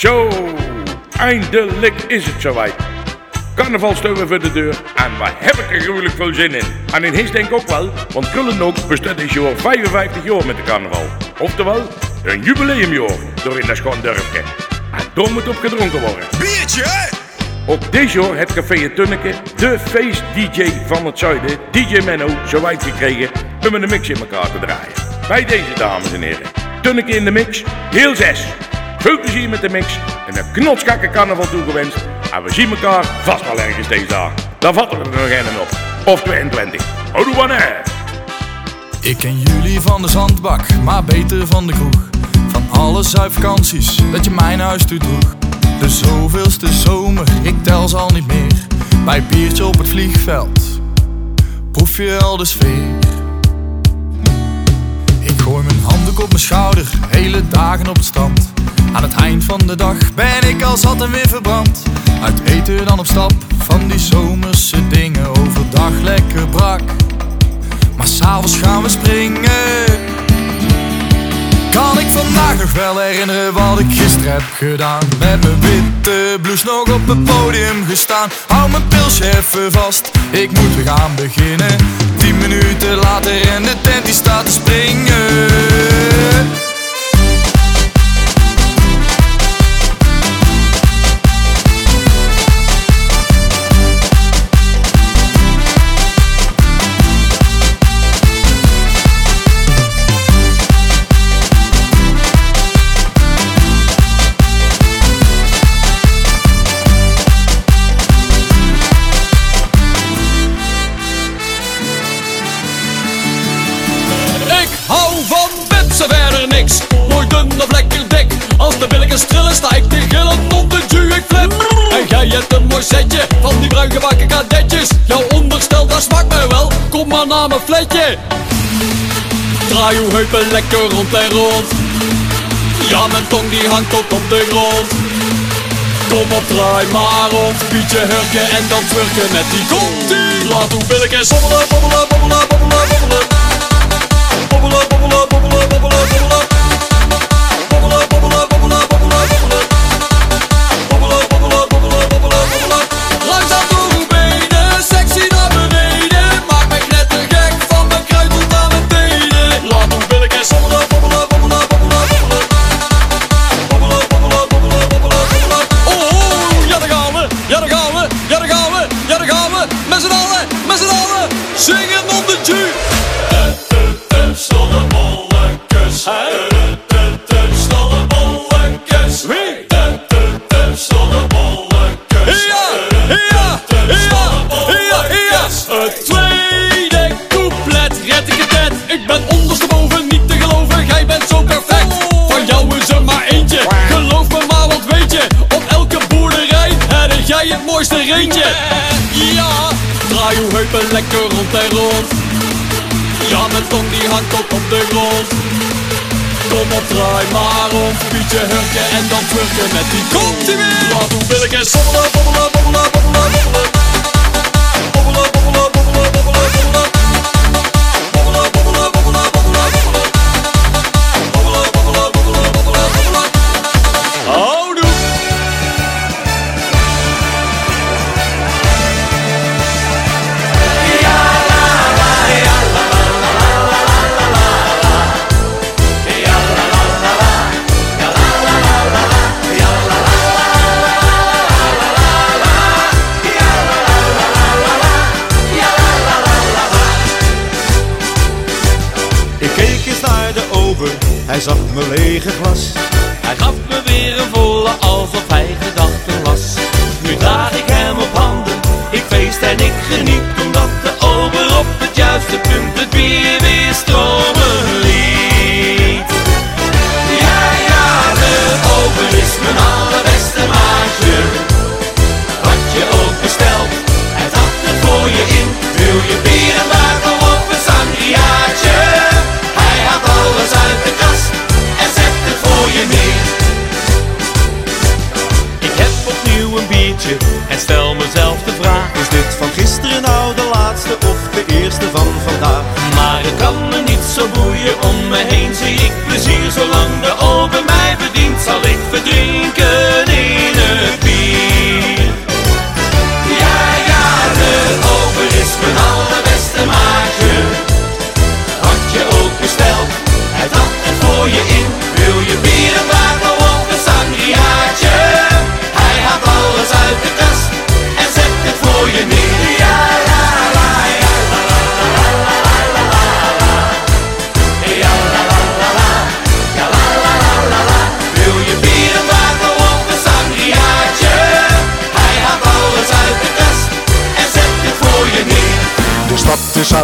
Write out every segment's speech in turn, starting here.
Zo, eindelijk is het zowijd. Carnaval stoven voor de deur en waar heb ik er gruwelijk veel zin in. En in His denk ik ook wel, want Kullenok bestaat dit jaar 55 jaar met de carnaval. Oftewel, een jubileumjaar door in dat schoon dorpje. En daar moet op gedronken worden. Biertje, hè? Ook dit jaar heeft Café Tunneke, de feest-dj van het zuiden, DJ Menno, zo wijd gekregen om een mix in elkaar te draaien. Bij deze dames en heren, Tunneke in de mix, heel 6. Veel plezier met de mix en een knotskakke carnaval toegewenst. En we zien elkaar vast wel ergens deze dag. Dan vatten we er nog een op. Of 22. Houdoe wanneer. Ik ken jullie van de zandbak, maar beter van de kroeg. Van alle zuipvakanties dat je mijn huis toe droeg. De zoveelste zomer, ik tel ze al niet meer. Bij biertje op het vliegveld, proef je al de sfeer. Gooi mijn handdoek op mijn schouder, hele dagen op het strand. Aan het eind van de dag ben ik al zat en weer verbrand. Uit eten dan op stap, van die zomerse dingen. Overdag lekker brak, maar s'avonds gaan we springen. Kan ik vandaag nog wel herinneren wat ik gisteren heb gedaan? Met mijn witte blouse nog op het podium gestaan. Hou mijn pilsje even vast, ik moet weer gaan beginnen. Tien minuten later en de tent die staat te springen hebt een mooi setje Van die bruin gebakken kadetjes. Jouw onderstel dat smaakt mij wel. Kom maar naar mijn fletje Draai uw heupen lekker rond en rond. Ja mijn tong die hangt tot op de grond. Kom op, draai maar rond, bied je hurken en dan twurken met die kont. Laat uw bobbelen, bobbelen, bobbelen, bobbelen, bobbelen. Bobbelen,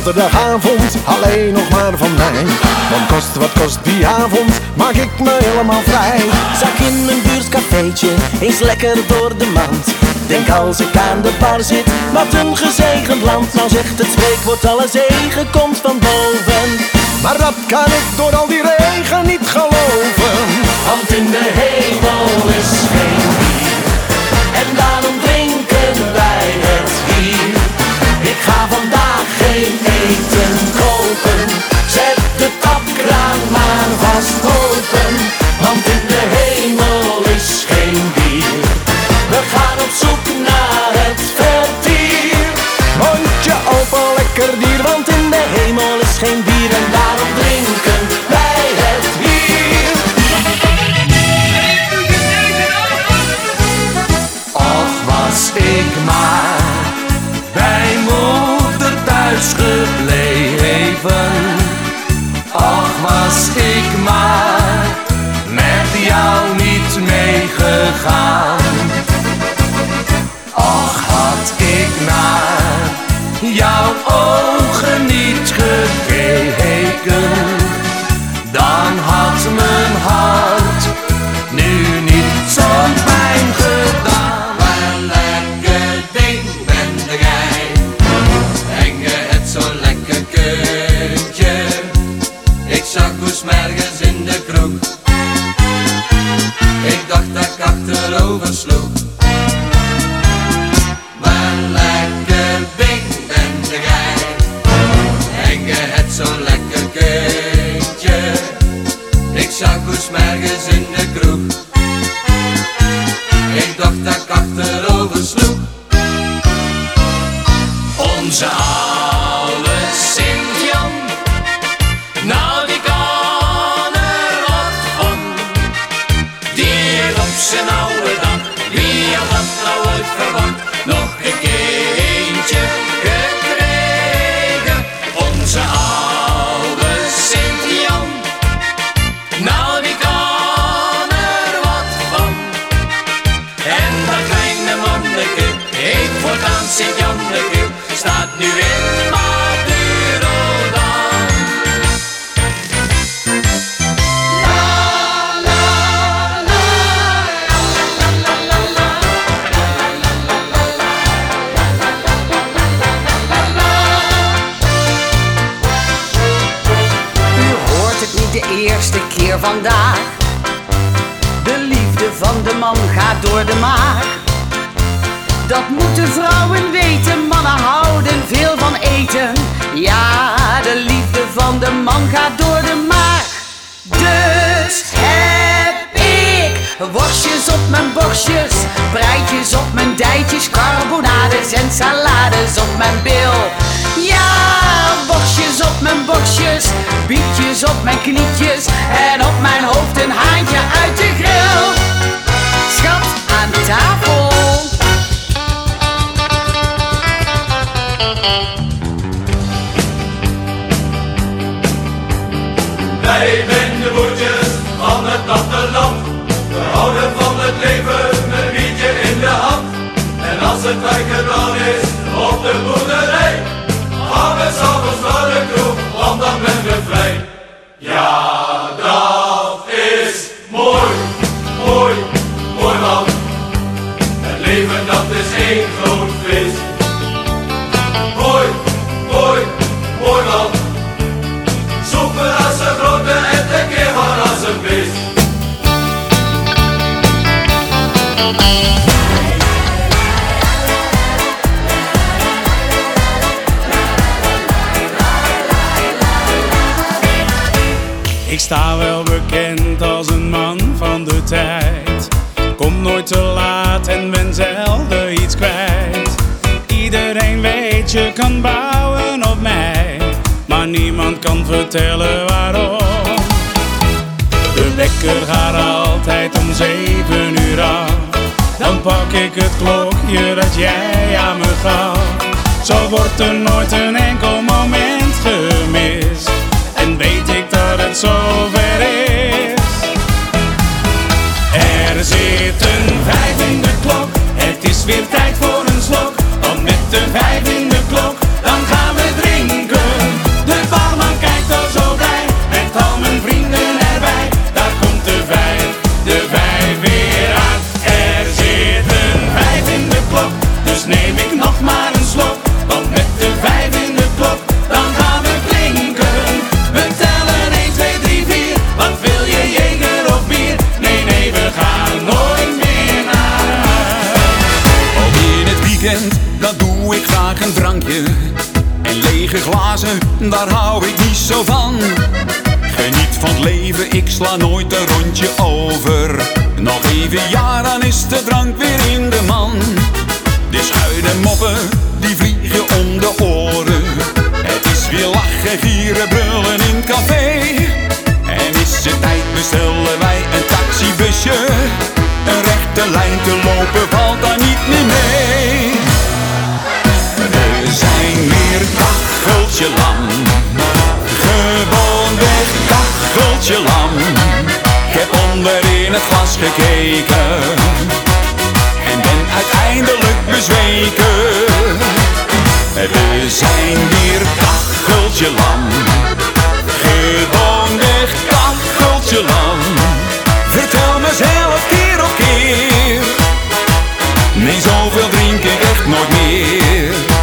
zaterdagavond alleen nog maar van mij. Want kost wat kost die avond, maak ik me helemaal vrij. Zak in mijn buurtcafeetje, eens lekker door de mand. Denk als ik aan de bar zit, wat een gezegend land. Nou zegt het spreekwoord, alle zegen komt van boven. Maar dat kan ik door al die regen niet geloven. Want in de hemel is geen bier. En daarom drinken wij het hier. Ik ga Everything Ik sta wel bekend als een man van de tijd. Kom nooit te laat en ben zelden iets kwijt. Iedereen weet je kan bouwen op mij, maar niemand kan vertellen waarom. De wekker gaat altijd om zeven uur af. Dan pak ik het klokje dat jij aan me gaf. Zo wordt er nooit een enkel moment gemist. En weet ik dat het zover is. Er zit een vijf in de klok. Het is weer tijd voor een slok. Want met de vijf in daar hou ik niet zo van. Geniet van het leven, ik sla nooit een rondje over. Nog even jaren is de drank weer in de man. De schuine moppen, die vliegen om de oren. Het is weer lachen, gieren, brullen in café. En is het tijd, bestellen wij een taxibusje. Een rechte lijn te lopen van. kacheltje lam. Gewoonweg kacheltje lam. Ik heb onder in het glas gekeken. En ben uiteindelijk bezweken. We zijn weer kacheltje lam. Gewoonweg kacheltje lam. Vertel mezelf keer op keer. Nee, zoveel drink ik echt nooit meer.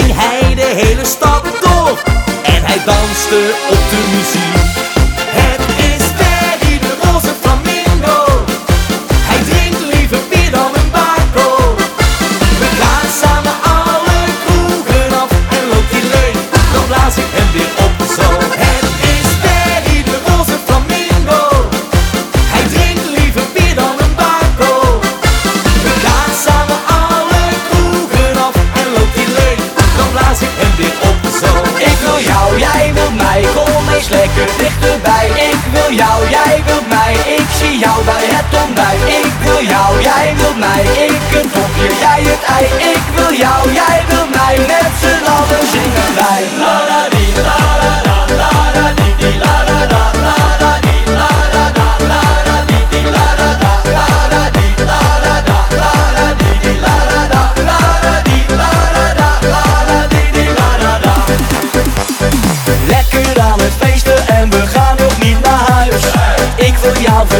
ging hij de hele stad door. En hij danste op de muziek.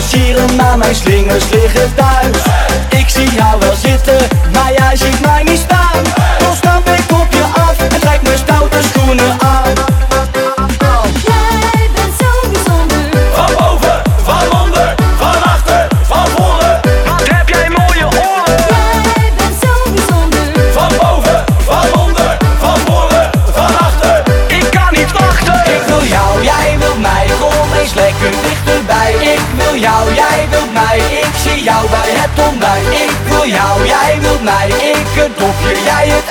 slingers, maar aan mijn slingers liggen thuis.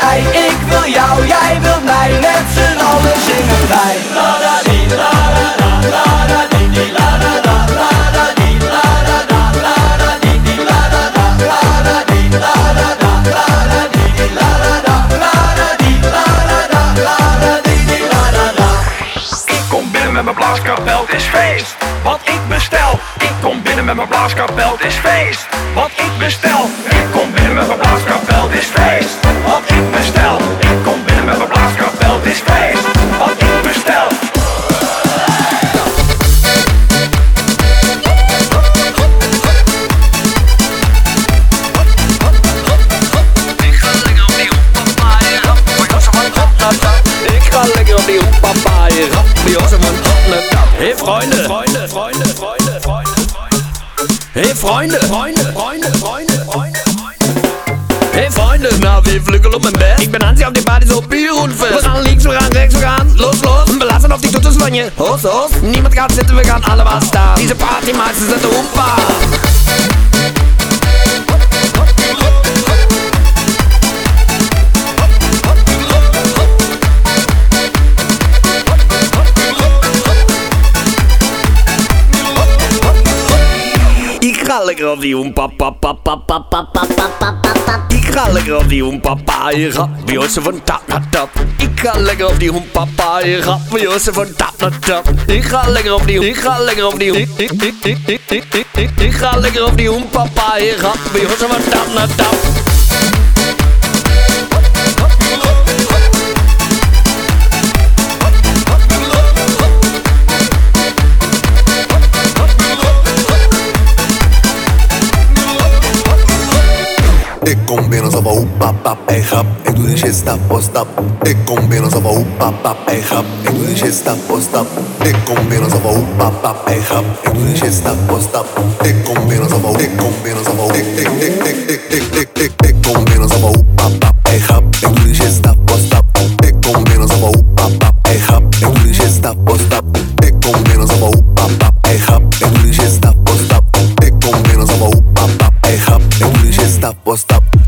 Jij Ik wil jou, jij wilt mij, met z'n allen zingen wij La da di, la da da, la da di di, la da da, la da di, la da da, la da di di, la da da, la da di, la da da, la da di di, la da da, la da di, la da da, la da di di, la da da Ik kom binnen met mijn blaaskapel, het is feest. Wat ik bestel. Ik kom binnen met mijn blaaskapel, het is feest. Freunde, Freunde, Freunde, Freunde, Freunde. Hey Freunde, Freunde, Freunde, Freunde, Freunde. Hey Freunde, na wie flügel um im Bett? Ich bin Hansi auf die Party so bier und fest. Wir ran links, wir ran rechts, wir ran los, los. Und belassen auf die Tutte Slange. Hos, hos. Niemand kann sitzen, wir kann alle was da. Diese Party meistens sind unfassbar. Lekker op die hoempa, pa, pa, pa, pa, pa, pa, pa, pa, pa. Ik ga lekker op die hoempapa, je gaat bij ons van tap naar tap. Ik ga lekker op die hoempapa, je gaat bij ons van tap naar tap. Ik ga lekker op die, ik ga lekker op die, ik, ik, ik, ik, ik, ik, ik, ik, ik ga lekker op die hoempapa, je gaat bij ons van tap naar tap. Ik kom binnen alsof een hoep, pap, pap, ey grap Ik doe die shit stap voor stap Ik kom binnen alsof een hoep, pap, pap, ey grap Ik doe die shit stap voor stap Ik kom binnen alsof een hoep, pap, pap, ey grap Ik doe die shit stap voor stap Ik kom binnen alsof een Ik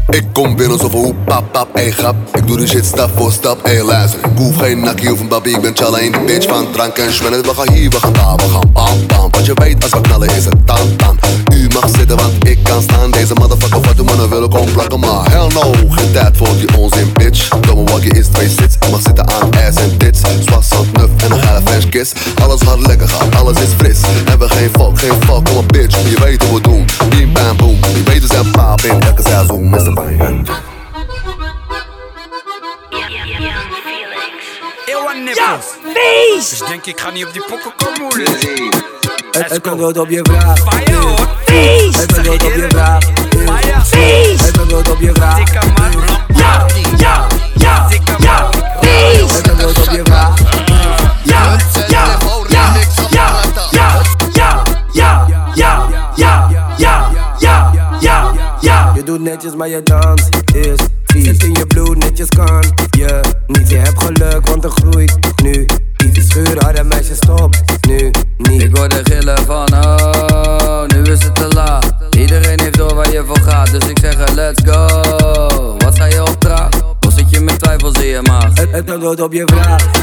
ik kom binnen een hoep, pap, pap, grap. Ik doe die shit stap voor stap, ey luister. Ik geen nakkie of een babi, ik ben challa in die bitch van drank en schwennen We gaan hier, we gaan daar, we gaan bam, bam. Want je weet, als we knallen is het tan, tan U mag zitten, want ik kan staan. Deze motherfucker wat de mannen willen komen plakken. Maar hell no, geen tijd voor die onzin, bitch. Domme waggie is twee sits, mag zitten aan ass en tits. Zwassend, nuf en een geile French kiss. Alles gaat lekker gaan, alles is fris. Hebben geen fuck, geen fuck, kom bitch. Je weet hoe we doen, bim bam boom. Je weet we zijn paap in caso uma sabangante. Eu a Nipples. Fiz! Dus denk ik ga niet op die pokken komen. Het kan wel op je je dans is vies. Zit in je bloed netjes kan je niet. Je hebt geluk want er groeit nu iets. Schuur harde meisjes stop nu niet. Ik hoor de gillen van oh, nu is het te laat. Iedereen heeft door waar je voor gaat, dus ik zeg er let's go. Wat ga je opdragen? Of zit je met twijfels in je maag? Het, het antwoord op je vraag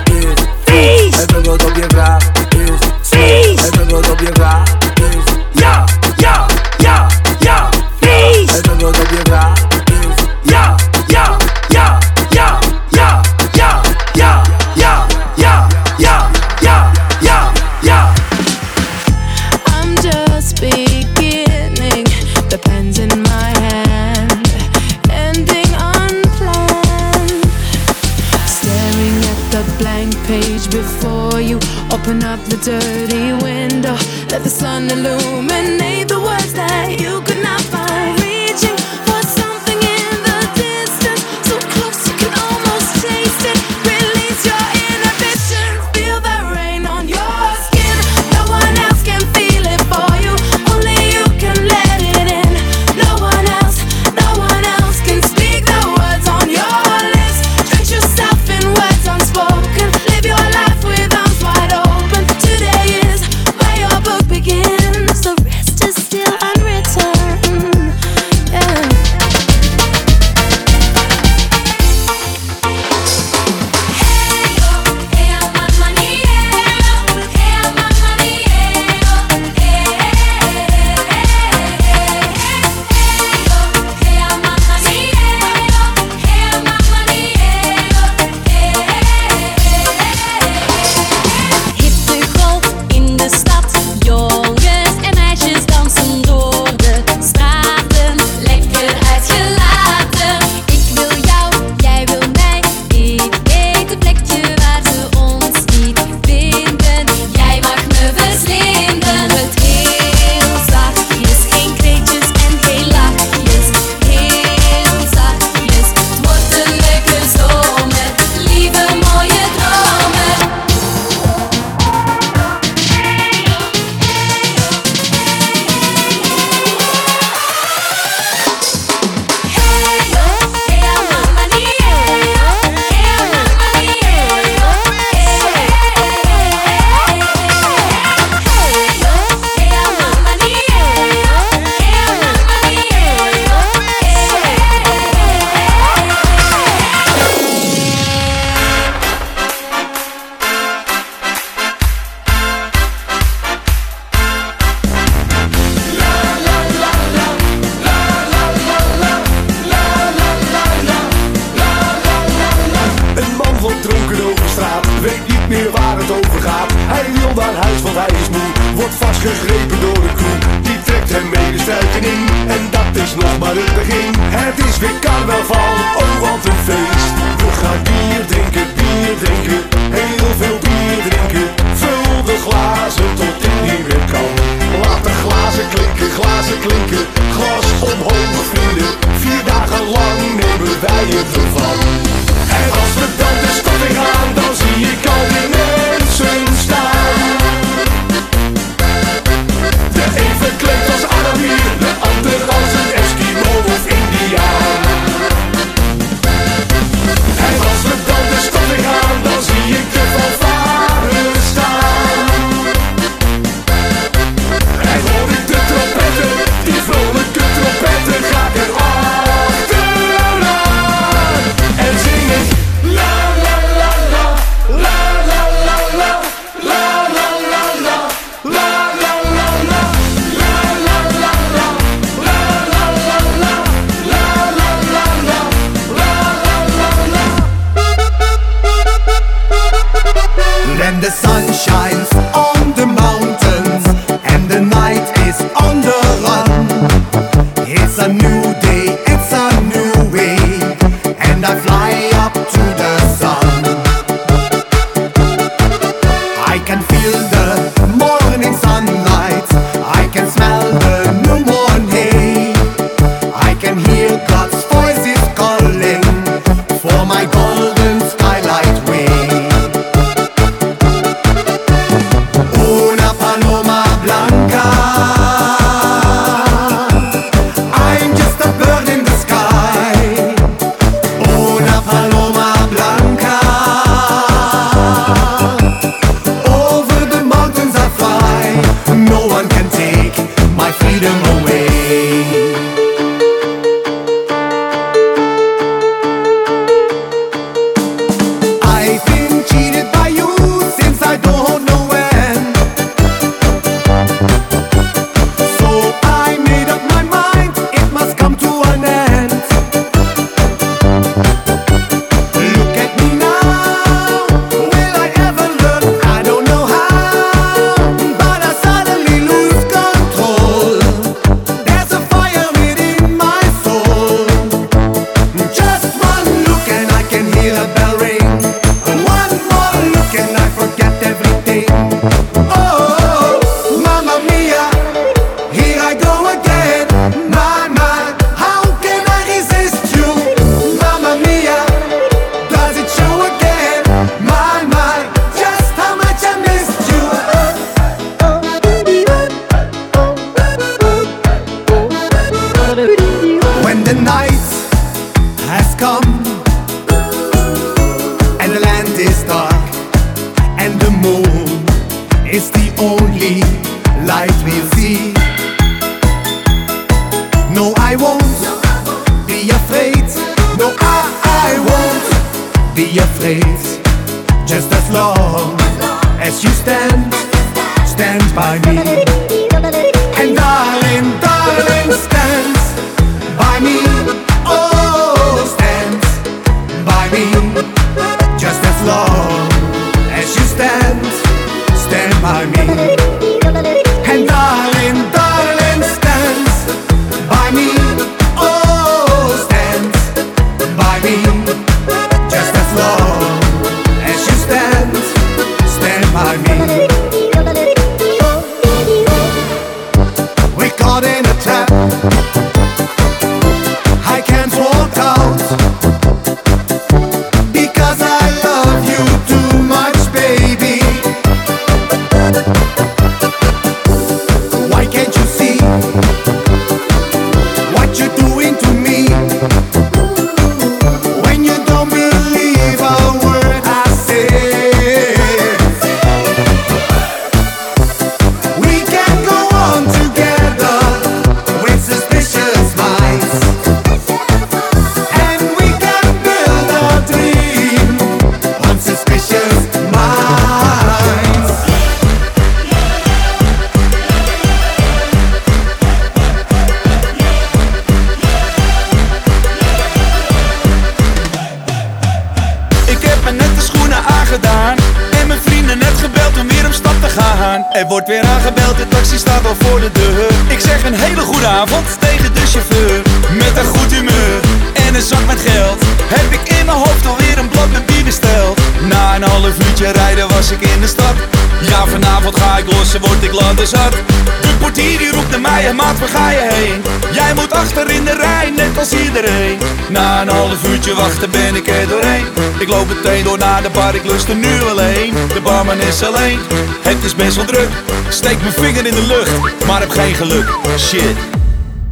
maar ik lust er nu alleen. De barman is alleen, het is best wel druk. Steek mijn vinger in de lucht, maar heb geen geluk. Shit,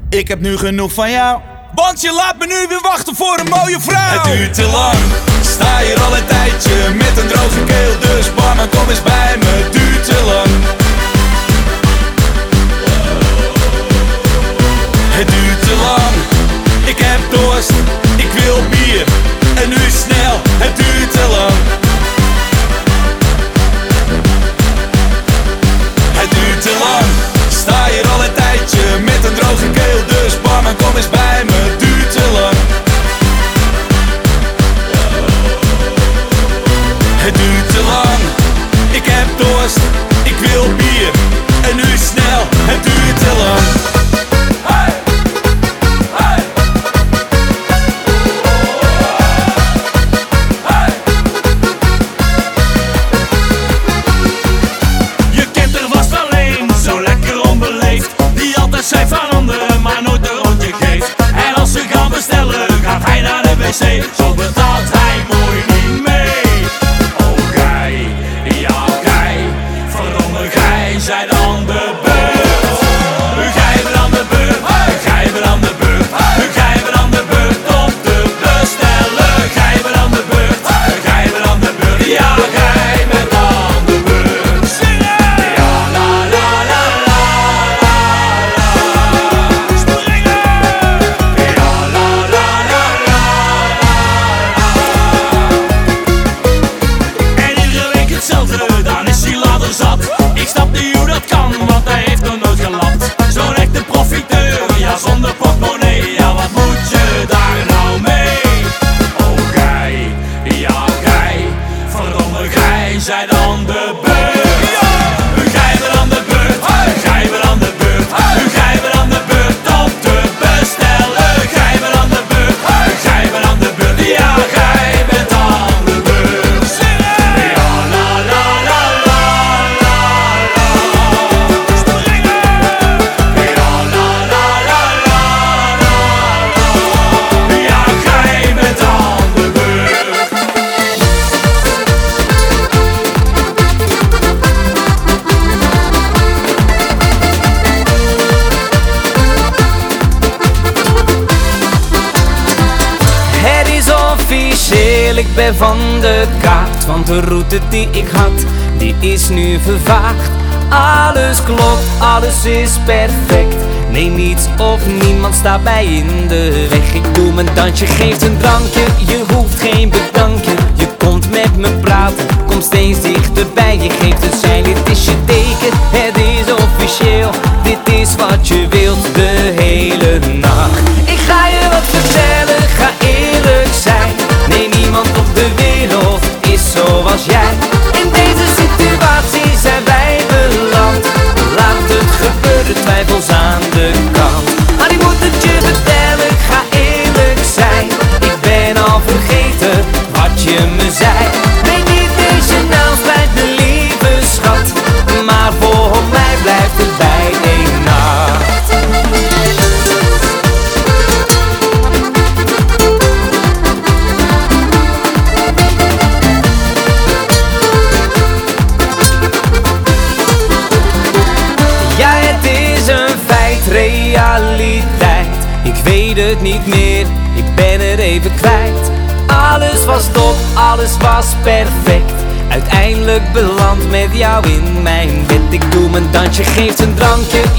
ik heb nu genoeg van jou. Want je laat me nu weer wachten voor een mooie vrouw. Het duurt te lang, sta hier al een tijdje met een droge keel. Dus barman, kom eens bij me, het duurt te lang. Het duurt te lang, ik heb dorst, ik wil bier en nu snel. E ty të lëmë die ik had, die is nu vervaagd. Alles klopt, alles is perfect. Nee, niets of niemand staat bij in de weg. Ik doe mijn dansje, geeft een drankje. Je hoeft geen bedanken. Je komt met me praten, kom steeds dichterbij. Je geeft een zijn, dit is je teken. Het je geeft een drankje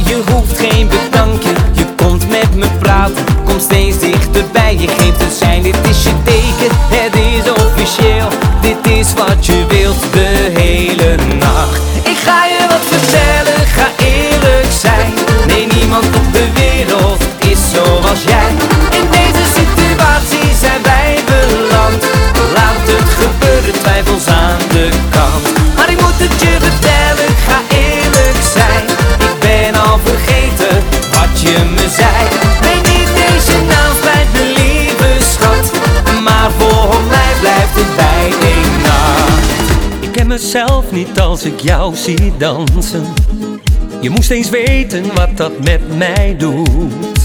mezelf niet als ik jou zie dansen. Je moest eens weten wat dat met mij doet.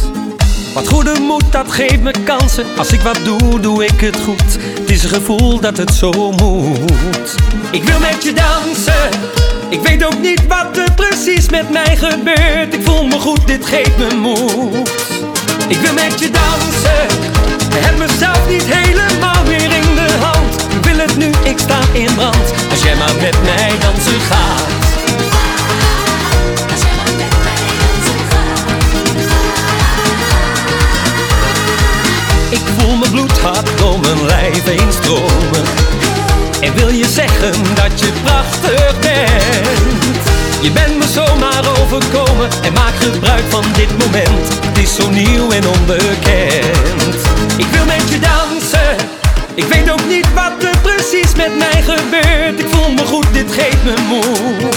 Wat goede moed, dat geeft me kansen. Als ik wat doe, doe ik het goed. Het is een gevoel dat het zo moet. Ik wil met je dansen. Ik weet ook niet wat er precies met mij gebeurt. Ik voel me goed, dit geeft me moed. Ik wil met je dansen. Heb mezelf niet helemaal meer in de. Ik het nu, ik sta in brand. Als jij maar met mij dansen gaat. Ik voel mijn bloed hard door mijn lijf heen stromen. En wil je zeggen dat je prachtig bent? Je bent me zomaar overkomen en maak gebruik van dit moment. Het is zo nieuw en onbekend. Ik wil met je dansen. Ik weet ook niet wat er precies met mij gebeurt. Ik voel me goed, dit geeft me moed.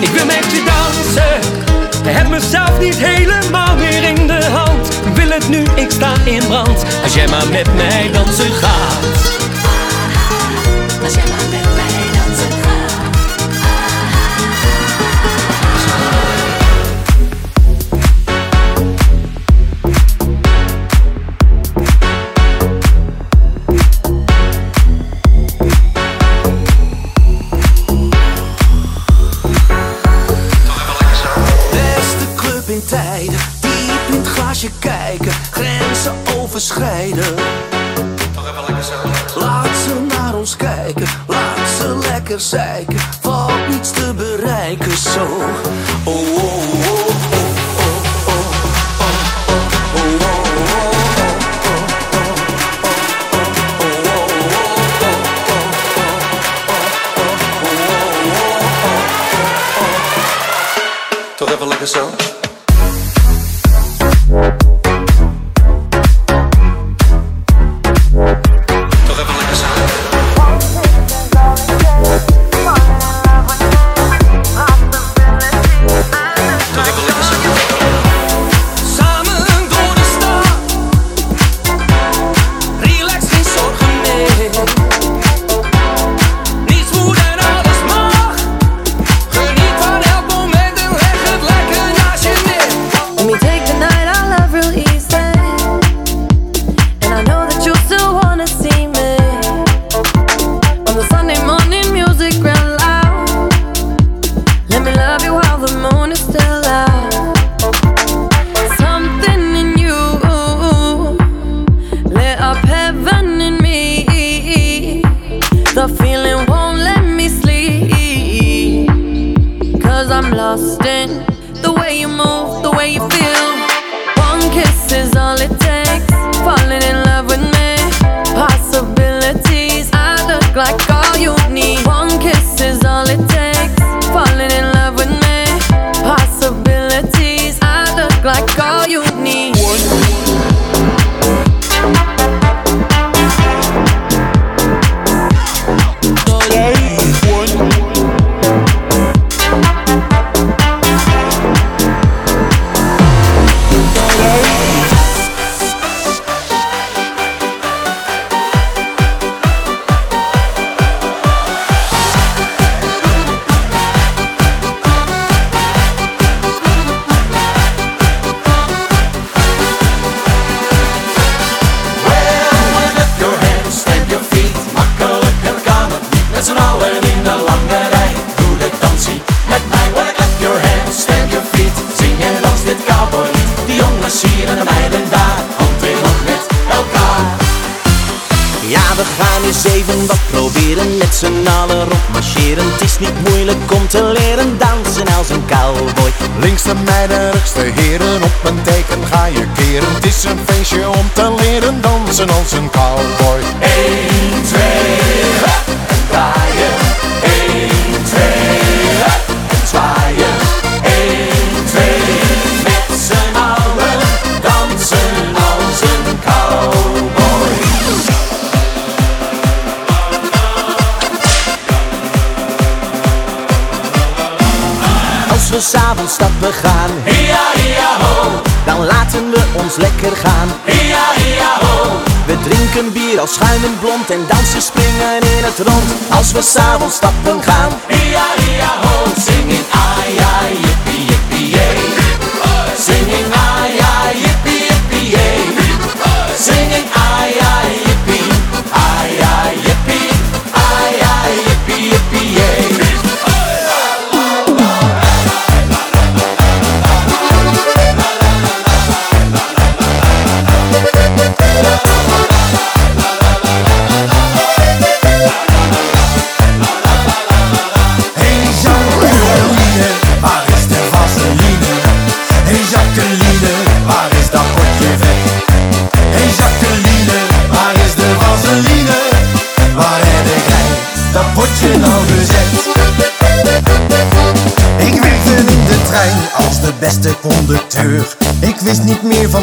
Ik wil met je dansen. Heb mezelf niet helemaal meer in de hand. Ik wil het nu, ik sta in brand. Als jij maar met mij dansen gaat. Als jij maar met mij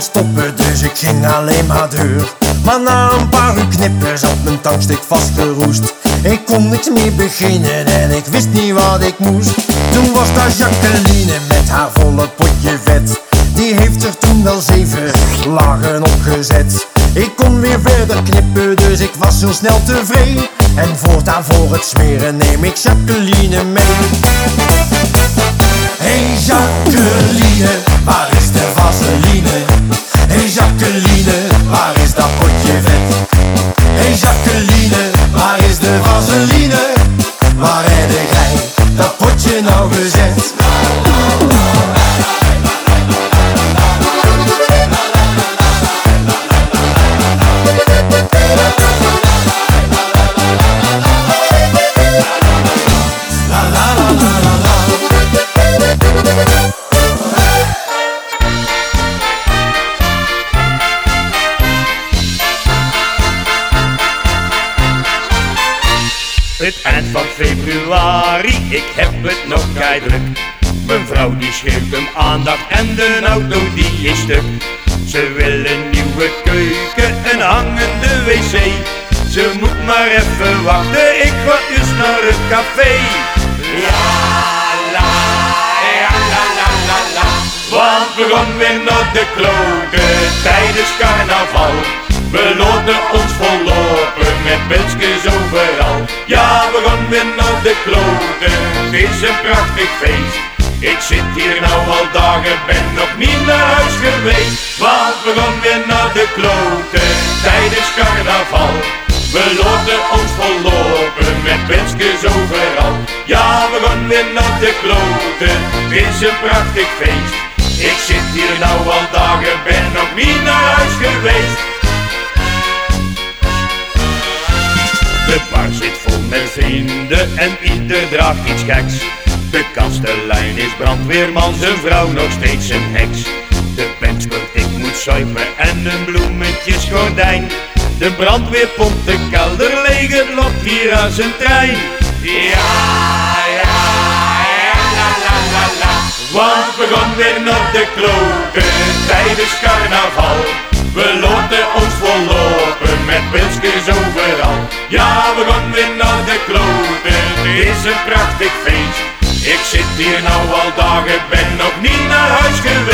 stoppen, dus ik ging alleen maar deur Maar na een paar uur knippen zat mijn tankstuk vastgeroest. Ik kon niks meer beginnen en ik wist niet wat ik moest. Toen was daar Jacqueline met haar volle potje vet. Die heeft er toen wel zeven lagen opgezet. Ik kon weer verder knippen, dus ik was zo snel tevreden. En voortaan voor het smeren neem ik Jacqueline mee. Hey Jacqueline, waar is de vaseline? Jacqueline, waar is dat potje vet? Hey Jacqueline, waar is de vaseline? Waar heb jij dat potje nou gezet? Ik heb het nog keidelijk. Mijn vrouw die schreeuwt om aandacht en de auto die is stuk. Ze wil een nieuwe keuken, een hangende wc. Ze moet maar even wachten, ik ga eens naar het café. Ja, la, ja, la, la, la, la. Want we gaan weer naar de kloten tijdens carnaval. We loten ons vollopen met pilsjes overal. Ja, we gaan weer naar de kloten, het is een prachtig feest. Ik zit hier nou al dagen, ben nog niet naar huis geweest. Want we gaan weer naar de kloten tijdens carnaval. We loten ons vollopen met pilsjes overal. Ja, we gaan weer naar de kloten, het is een prachtig feest. Ik zit hier nou al dagen, ben nog niet naar huis geweest. De bar zit vol met vrienden en ieder draagt iets geks. De kastelein is brandweerman, zijn vrouw nog steeds een heks. De band ik moet zuipen en een bloemetjesgordijn. De brandweer pompt de kelder leeg, loopt hier aan zijn trein. Ja, ja, ja, la, la, la, la. Want we gaan weer naar de kloten tijdens carnaval. We loten ons vollopen met hier nou al dagen, ben nog niet naar huis geweest.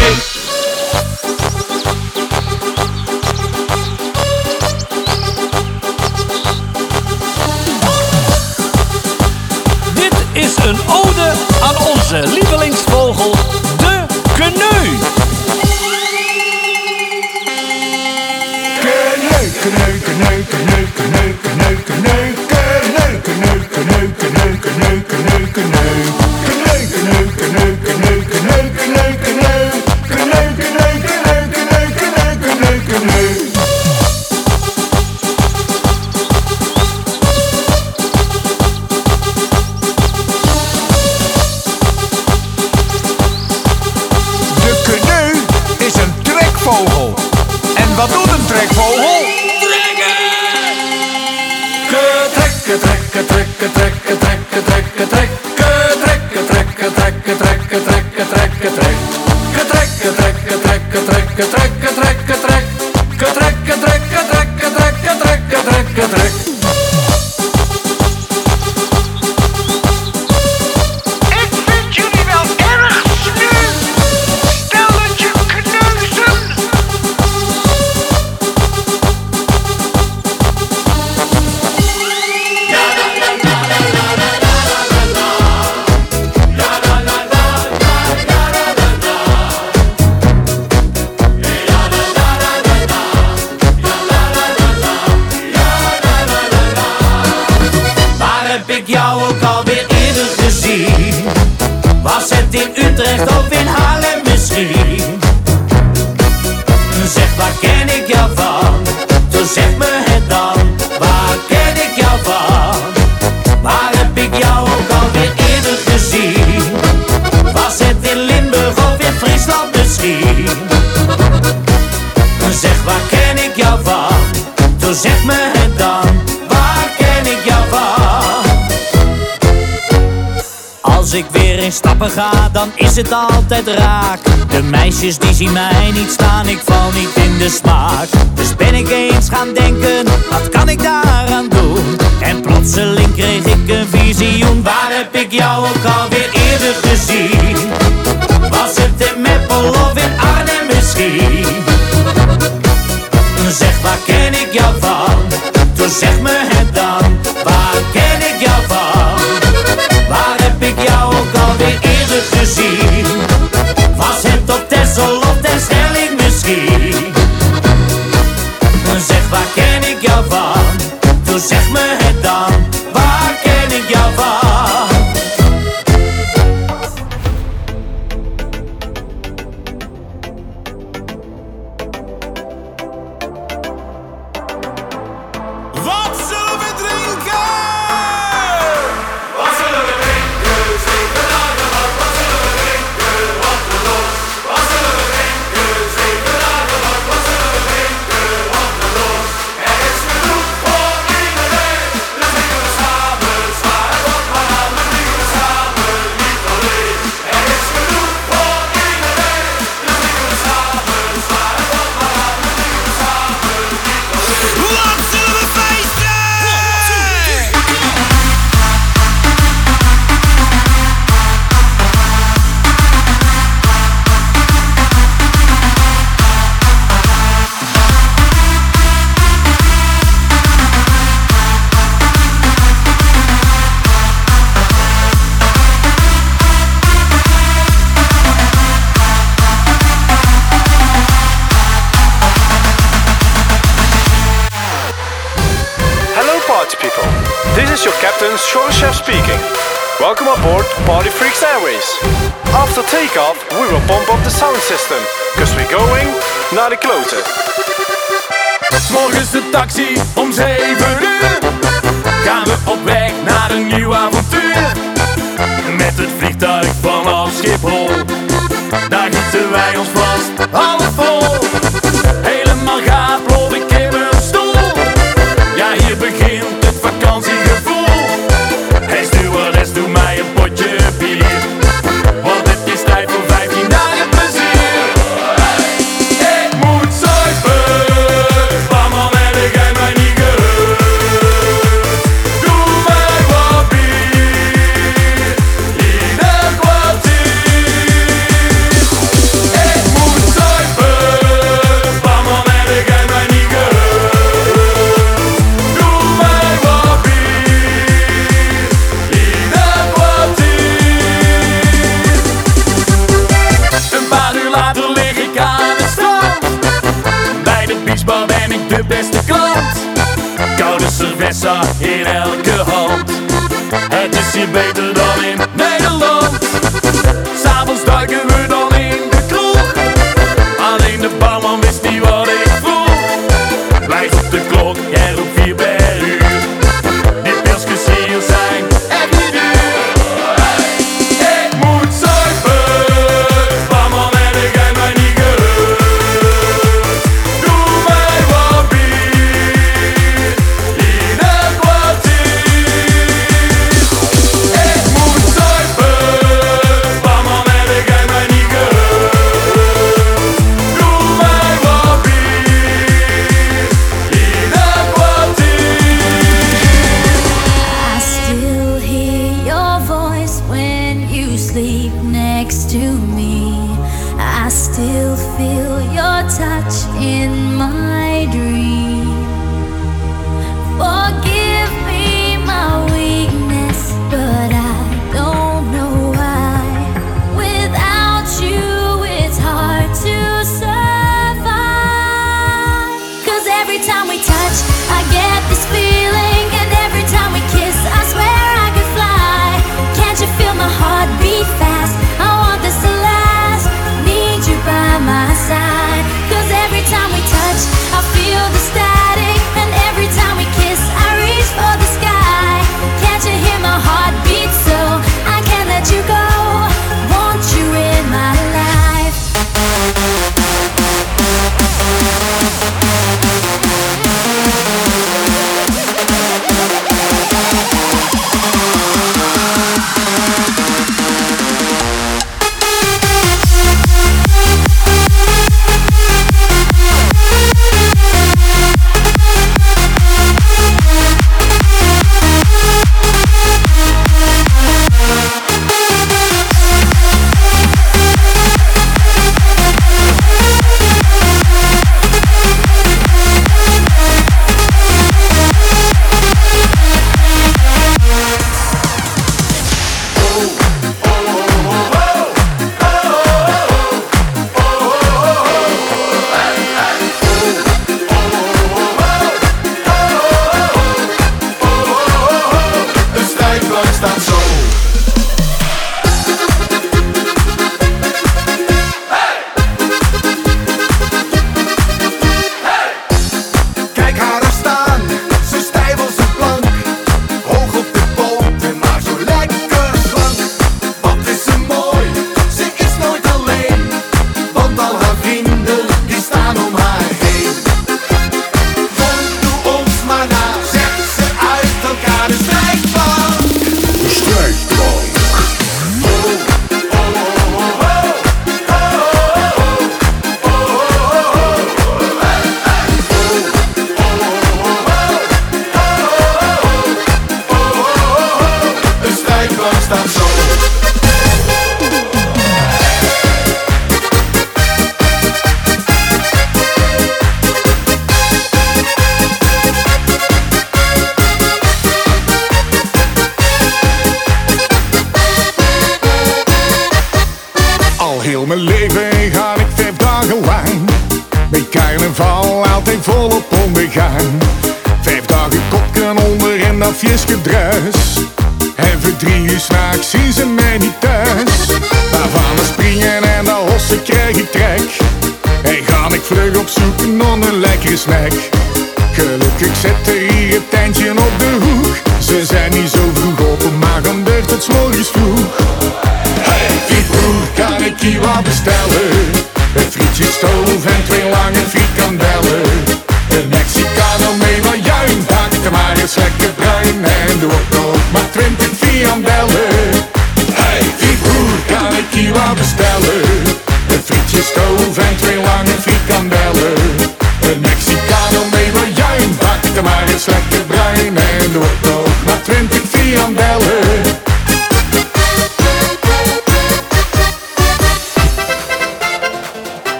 het altijd raak. De meisjes die zien mij niet staan, ik val niet in de smaak. Dus ben ik eens gaan denken, wat kan ik daaraan doen? En plotseling kreeg ik een visioen, waar heb ik jou ook alweer eerder gezien?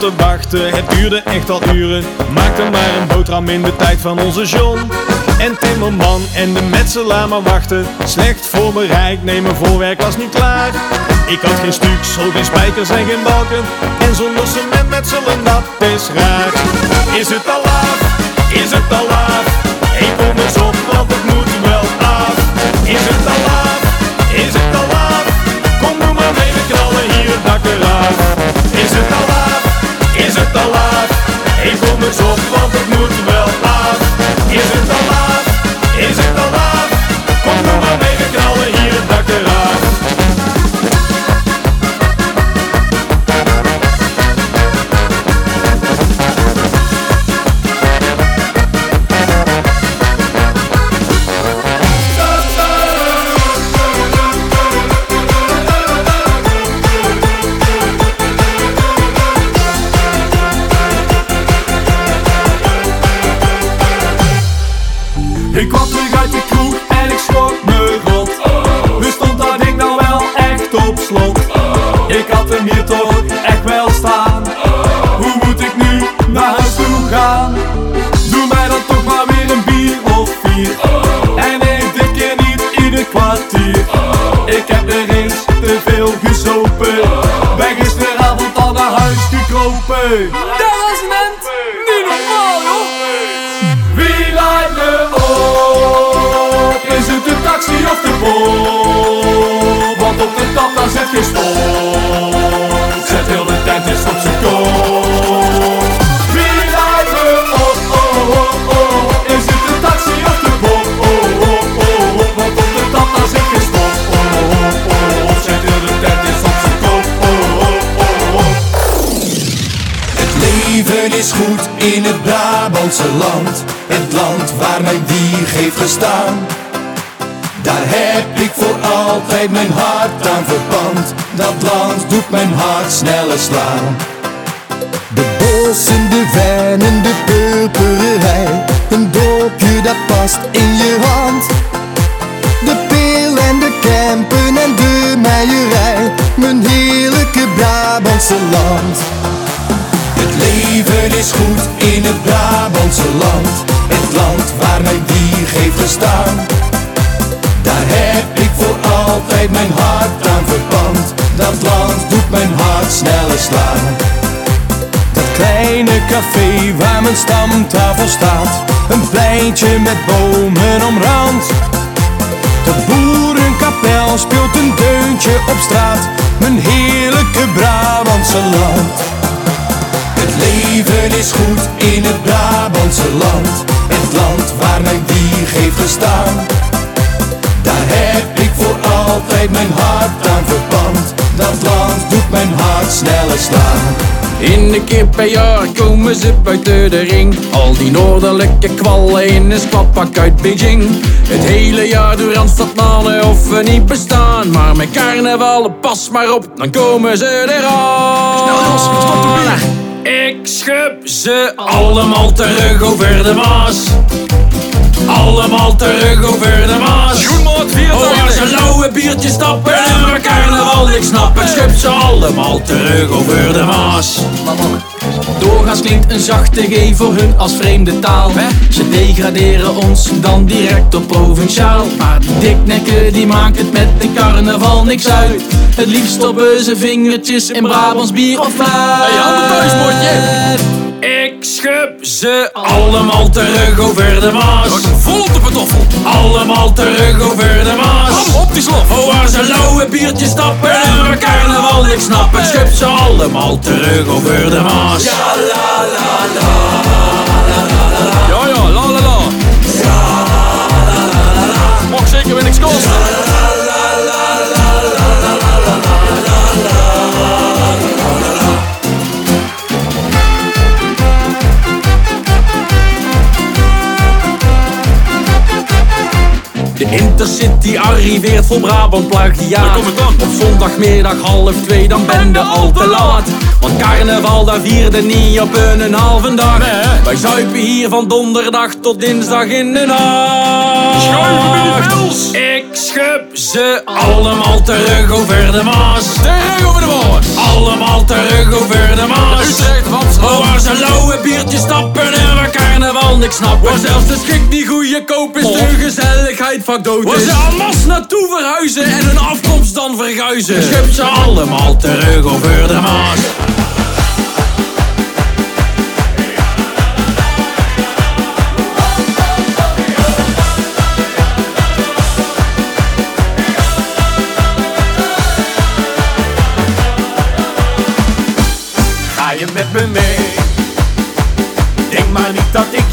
te wachten, het duurde echt al uren. Maakte maar een boterham in de tijd van onze John. En Timmerman en de metselaar maar wachten. Slecht voor mijn rijk, nee mijn voorwerk was niet klaar. Ik had geen stuksel, geen spijkers en geen balken. En zonder cement metselen, dat is raar. Is het al laat? Is het al laat? Ik kom eens op, want het moet wel af. Is het al laat? Is het al laat? Kom, doe maar mee, we knallen hier het dak eraf. Is het al ik kom eens op, want het moet hart mijn stamtafel staat. Een pleintje met bomen omrand. De boerenkapel speelt een deuntje op straat. Mijn heerlijke Brabantse land. Het leven is goed in het Brabantse land. Het land waar mijn dier heeft gestaan. Daar heb ik voor altijd mijn hart aan verpand. Dat land doet mijn hart sneller slaan. In een keer per jaar komen ze buiten de ring. Al die noordelijke kwallen in een squatpak uit Beijing. Het hele jaar door Randstad mannen of we niet bestaan. Maar met carnaval, pas maar op, dan komen ze eraan. Snel Jos, stop de Ik schub ze allemaal terug over de Maas allemaal terug over de Maas. Oh, waar ze lauwe biertjes stappen en we carnaval, ik snap het. Schub ze allemaal terug over de Maas. Doorgaans klinkt een zachte G voor hun als vreemde taal. Ze degraderen ons dan direct op provinciaal. Maar die diknekken die maakt het met de carnaval niks uit. Het liefst stoppen ze vingertjes in Brabants bier of fluit. Hey, handen thuis, Ik schub ze allemaal terug over de Maas. Vol op de patoffel. Allemaal terug over de Maas. Kom op die slof. Oh, waar ze lauwe biertjes stappen en we carnaval ik snap het. Schub ze allemaal terug over de Maas. Ja, la, la, la. Intercity arriveert vol Brabant plagiaat Op zondagmiddag half twee, dan ben je al te laat. Want carnaval, daar vierde niet op een halve dag. Wij zuipen hier van donderdag tot dinsdag in de nacht Ik schub ze allemaal terug over de Maas. Terug over de Maas. Allemaal terug over de Maas. Utrecht, Amsterdam. Waar ze lauwe biertjes stappen en waar carnaval niks snappen Waar zelfs de schik niet goede koop is, de gezelligheid vaak dood is. Waar ze almas naartoe verhuizen en hun afkomst dan verguizen. Schub ze allemaal terug over de Maas je met me mee? Denk maar niet dat ik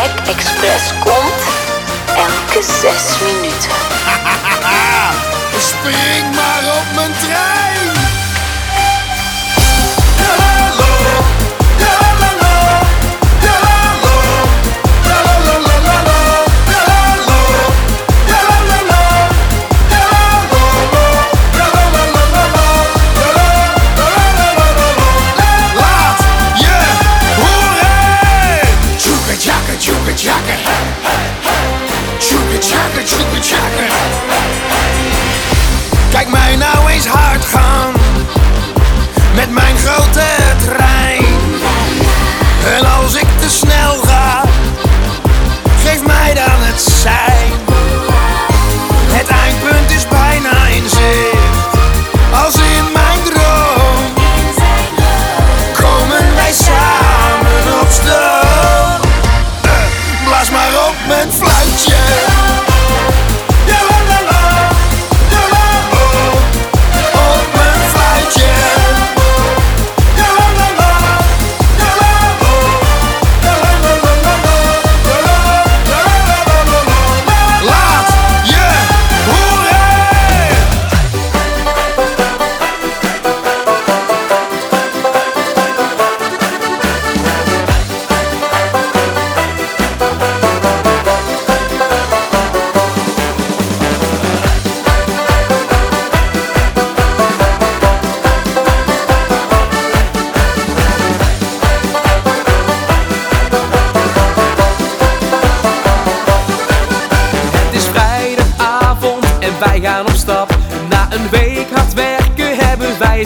Black Express komt elke zes minuten. Spring maar op mijn trein!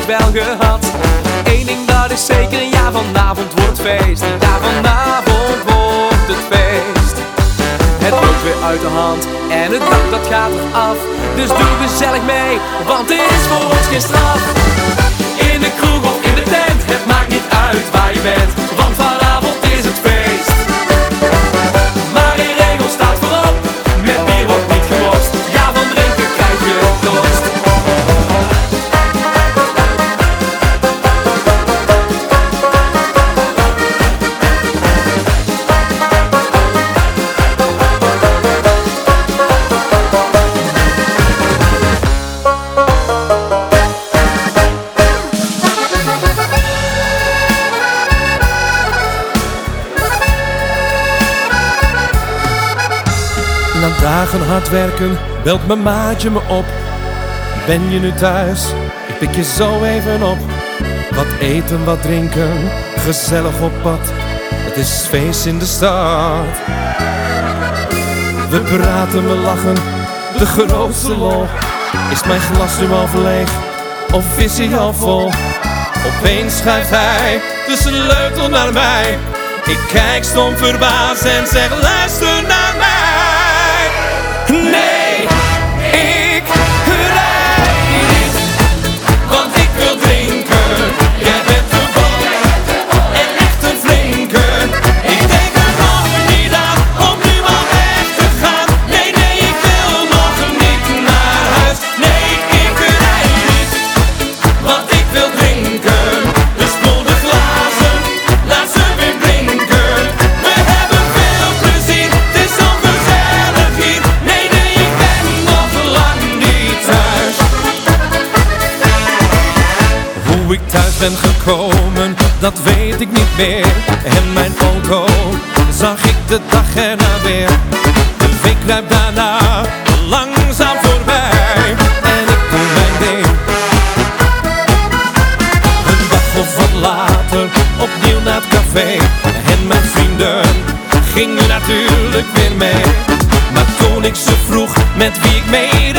wel gehad. Eén ding dat is zeker, ja vanavond wordt feest. Ja vanavond wordt het feest. Het loopt weer uit de hand en het dak dat gaat eraf. Dus doe gezellig mee, want dit is voor ons geen straf. In de kroeg of in de tent, het maakt niet uit waar je bent. van hard werken, belt mijn maatje me op. Ben je nu thuis? Ik pik je zo even op. Wat eten, wat drinken, gezellig op pad. Het is feest in de stad. We praten, we lachen, de grootste lol. Is mijn glas nu al leeg, of is hij al vol? Opeens schuift hij tussen sleutel naar mij. Ik kijk stom verbaasd en zeg luister naar 내 ben gekomen, dat weet ik niet meer. En mijn auto zag ik de dag erna weer. De week rijdt daarna langzaam voorbij. En ik doe mijn ding. Een dag of wat later, opnieuw naar het café. En mijn vrienden gingen natuurlijk weer mee. Maar toen ik ze vroeg met wie ik mee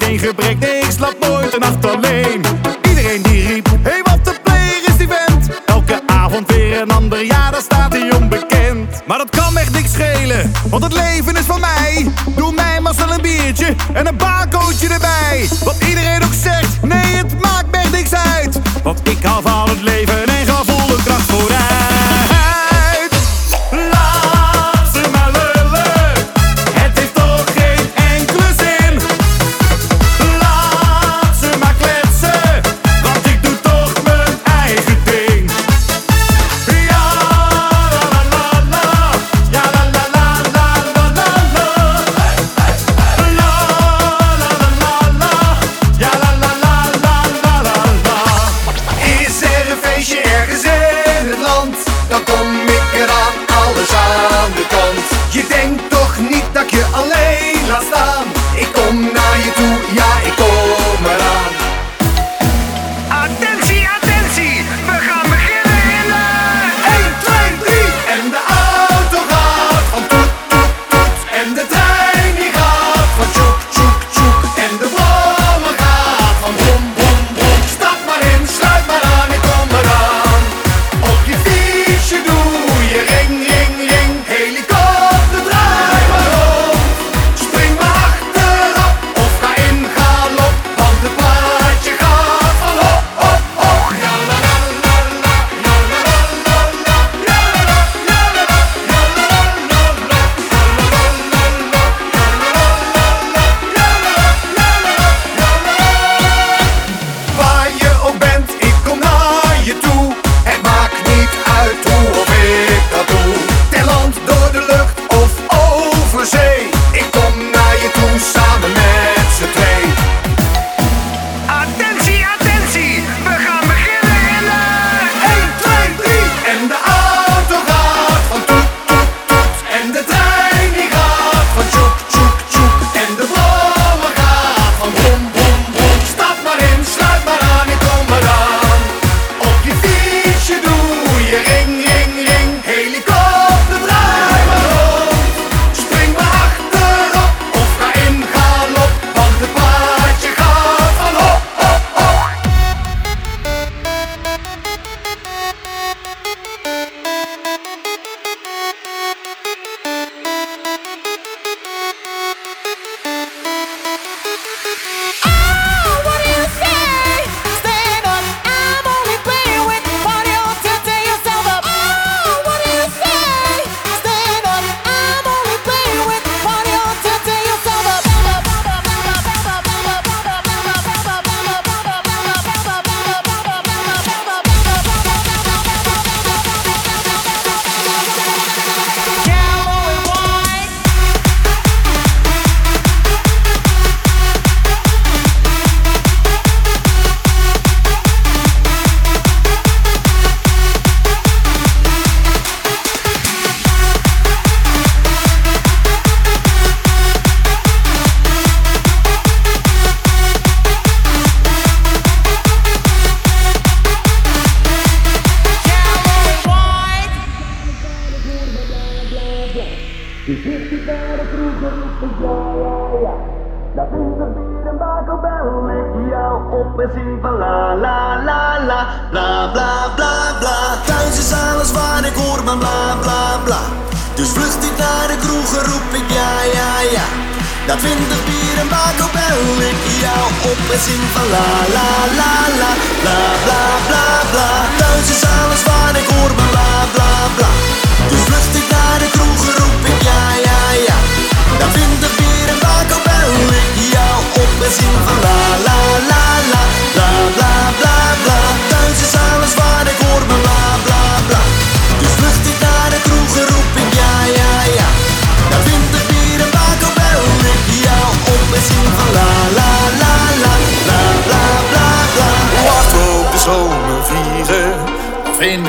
geen gebrek.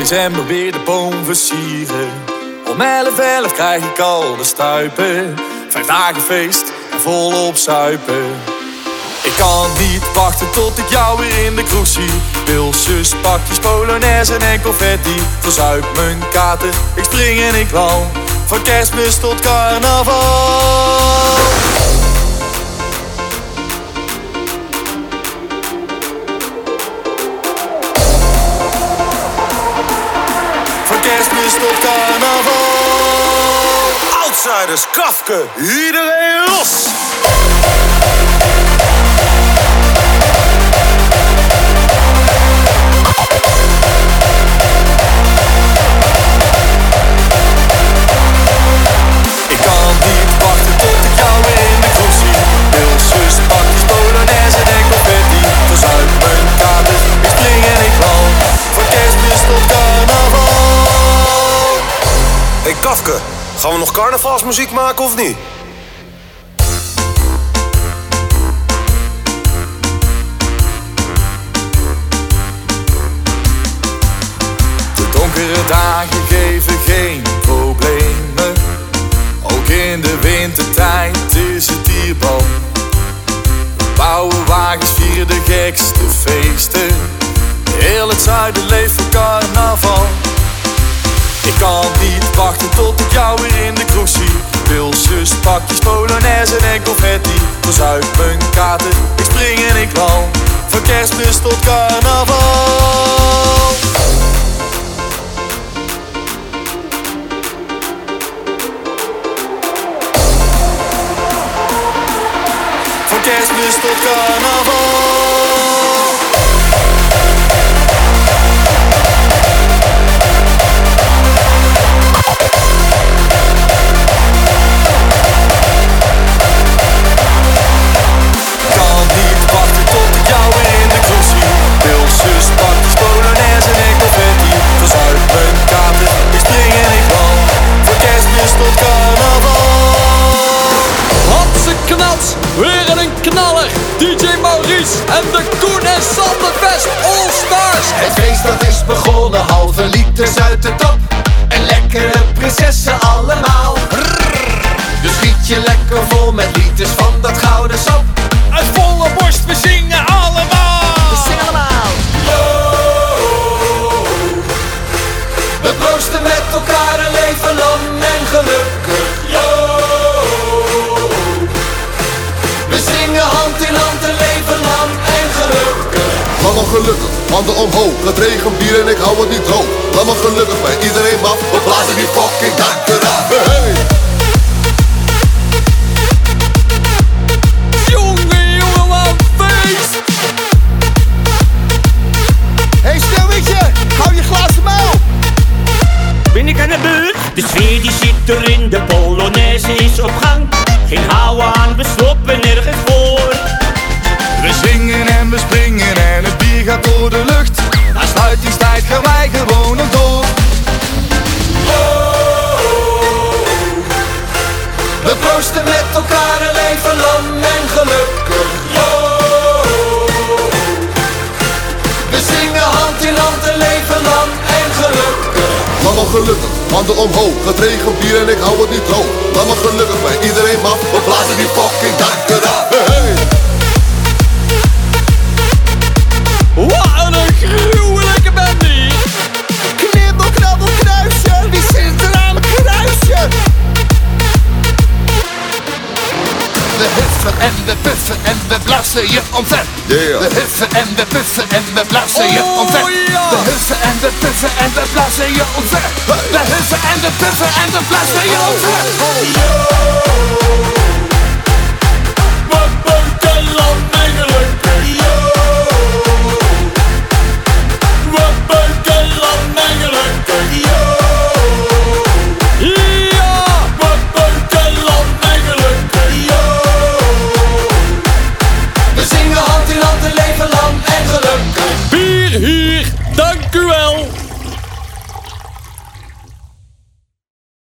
December weer de boom versieren. Om 11 11 krijg ik al de stuipen. Vijf dagen feest en volop zuipen. Ik kan niet wachten tot ik jou weer in de kroeg zie. Pilsjes, pakjes, polonaise en confetti. Verzuip mijn kater, ik spring en ik val. Van kerstmis tot carnaval. Outsiders, kafke, iedereen los. Ik kan niet wachten tot ik jou in de kroeg zie. Pilsjes, pakjes, polonaise en confetti. Verzuip mijn kater, ik spring en ik val. Van kerstmis tot carnaval. Hey Kafke, gaan we nog carnavalsmuziek maken of niet? De donkere dagen geven geen problemen. Ook in de wintertijd is het hier bal. Bouwen wagens vieren de gekste feesten. Heel het zuiden leeft voor carnaval. Ik kan wachten tot ik jou weer in de kroeg zie. Pilsjes, pakjes, polonaise en confetti. Verzuip mijn kater, ik spring en ik val. Van kerstmis tot carnaval. Van kerstmis tot carnaval. Tot carnaval. Hatse knats, weer een knaller. DJ Maurice en de Koen en Sander Best All Stars. Het feest dat is begonnen, halve liters uit de top. En lekkere prinsessen allemaal. Dus giet je lekker vol met liters van dat gouden sap. Uit volle borst, we gelukkig, handen omhoog. Het regent bier en ik hou het niet droog. Laat me gelukkig bij iedereen maf. We blazen die fucking dakken aan. Hey! Jongen, jongen, wat feest. Hey hou je glazen muil. Ben ik aan de beurt? De sfeer die zit er in, de Polonaise is op gang. Geen houden aan, we stoppen nergens voor. We zingen en we springen gaat door de lucht. Na sluitingstijd gaan wij gewoon nog door. We proosten met elkaar een leven lang en gelukkig. We zingen hand in hand een leven lang en gelukkig. Laat me gelukkig, handen omhoog. Het regent bier en ik hou het niet droog. Laat me gelukkig bij iedereen maf. We blazen die fucking dakken aan. huffen en we puffen en we blazen je omver. Yeah. We huffen en we puffen en we blazen je oh, omver. Yeah. We huffen en we puffen en we blazen je omver. Hey. We huffen en we puffen en we blazen je oh. omver. Yo, wat buitenland.